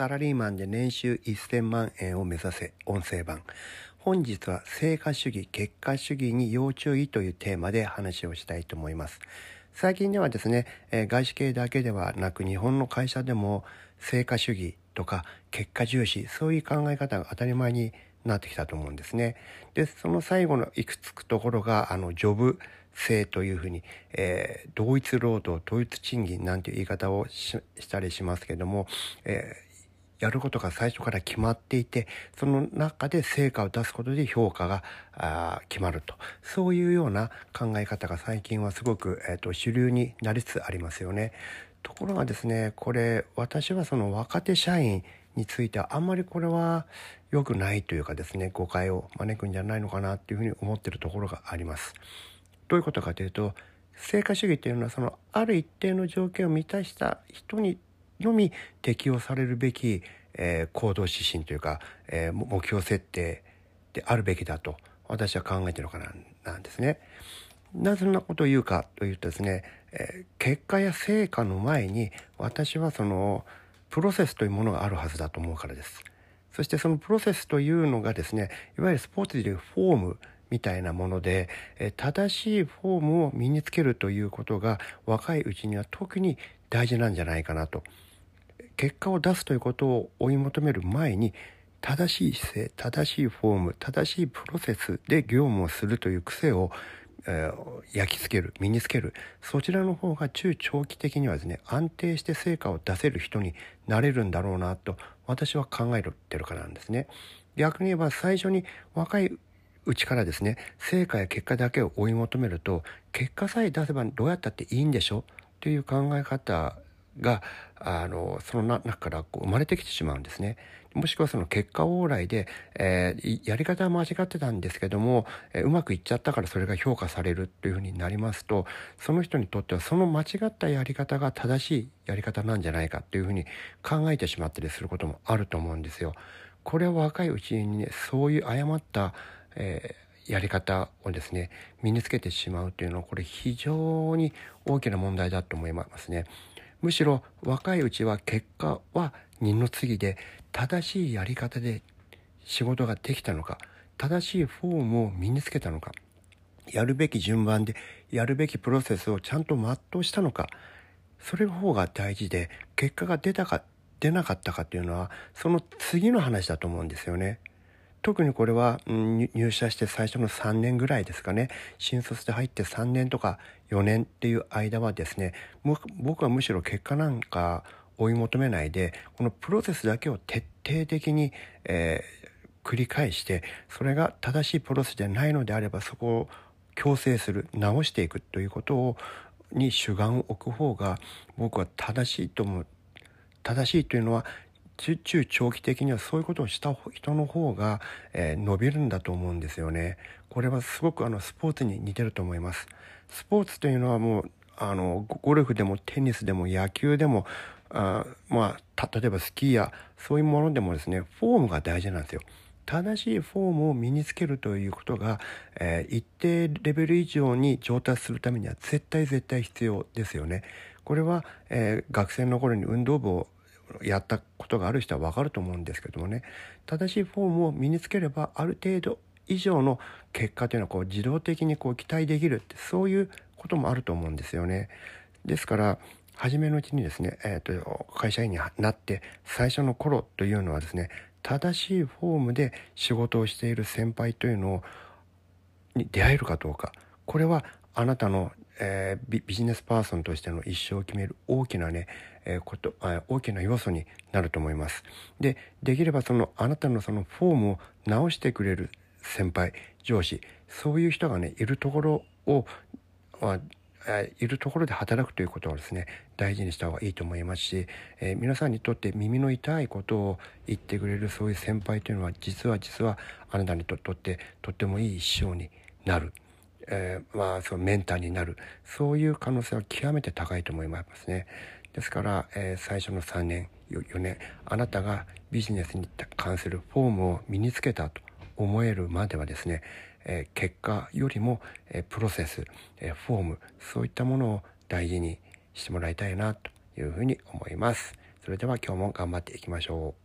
サラリーマンで年収1000万円を目指せ音声版本日は成果主義結果主義に要注意というテーマで話をしたいと思います最近ではですね、え、外資系だけではなく日本の会社でも成果主義とか結果重視そういう考え方が当たり前になってきたと思うんですね。で、その最後のいくつくところが、あの、ジョブ制というふうに、えー、同一労働、同一賃金なんていう言い方をしたりしますけども、えー、やることが最初から決まっていて、その中で成果を出すことで評価が決まると。そういうような考え方が最近はすごく、えーと、主流になりつつありますよね。ところがですね、これ、私はその若手社員についてはあんまりこれは良くないというかですね、誤解を招くんじゃないのかなっていうふうに思ってるところがあります。どういうことかというと成果主義っていうのはそのある一定の条件を満たした人にのみ適用されるべき、えー、行動指針というか、えー、目標設定であるべきだと私は考えてるのかななんですね。なぜそんなことを言うかというとですね、えー、結果や成果の前に私はそのプロセスというものがあるはずだと思うからです。そしてそのプロセスというのがですね、いわゆるスポーツでいうフォームみたいなもので、え正しいフォームを身につけるということが若いうちには特に大事なんじゃないかなと。結果を出すということを追い求める前に正しい姿勢正しいフォーム正しいプロセスで業務をするという癖を、えー、焼き付ける身につけるそちらの方が中長期的にはですね安定して成果を出せる人になれるんだろうなと私は考えてるからなんですね。逆に言えば最初に若いうちからですね成果や結果だけを追い求めると結果さえ出せばどうやったっていいんでしょ？という考え方があのその中からこう生まれてきてしまうんですね。もしくはその結果往来で、えー、やり方は間違ってたんですけども、えー、うまくいっちゃったからそれが評価されるというふうになりますとその人にとってはその間違ったやり方が正しいやり方なんじゃないかというふうに考えてしまったりすることもあると思うんですよ。これは若いうちにねそういう誤ったえー、やり方をですね身につけてしまうというのはこれ非常に大きな問題だと思いますね。むしろ若いうちは結果は二の次で正しいやり方で仕事ができたのか正しいフォームを身につけたのかやるべき順番でやるべきプロセスをちゃんと全うしたのかそれの方が大事で結果が出たか出なかったかというのはその次の話だと思うんですよね。特にこれは、入社して最初の3年ぐらいですかね。新卒で入って3年とか4年っていう間はですね僕はむしろ結果なんか追い求めないでこのプロセスだけを徹底的に、えー、繰り返してそれが正しいプロセスでないのであればそこを強制する直していくということをに主眼を置く方が僕は正しいと思う。正しいというのは中長期的にはそういうことをした人の方が、えー、伸びるんだと思うんですよね。これはすごくあのスポーツに似てると思います。スポーツというのはもうあのゴルフでもテニスでも野球でもあまあ例えばスキーやそういうものでもですねフォームが大事なんですよ。正しいフォームを身につけるということが、えー、一定レベル以上に上達するためには絶対絶対必要ですよね。これは、えー、学生の頃に運動部をやったことがある人はわかると思うんですけどもね正しいフォームを身につければある程度以上の結果というのはこう自動的にこう期待できるってそういうこともあると思うんですよね。ですから初めのうちにですね、えーと、会社員になって最初の頃というのはですね正しいフォームで仕事をしている先輩というのに出会えるかどうかこれはあなたのえー、ビジネスパーソンとしての一生を決める大きなね、えー、こと、え大きな要素になると思います。で、できればそのあなたのそのフォームを直してくれる先輩、上司、そういう人がね、いるところを、まあ、いるところで働くということをですね大事にした方がいいと思いますし、えー、皆さんにとって耳の痛いことを言ってくれるそういう先輩というのは実は実はあなたにとってとってもいい一生になる。えー、まあ、そのメンターになるそういう可能性は極めて高いと思いますね。ですから、えー、最初の3年4年あなたがビジネスに関するフォームを身につけたと思えるまではですね、えー、結果よりも、えー、プロセス、えフォームそういったものを大事にしてもらいたいなというふうに思います。それでは今日も頑張っていきましょう。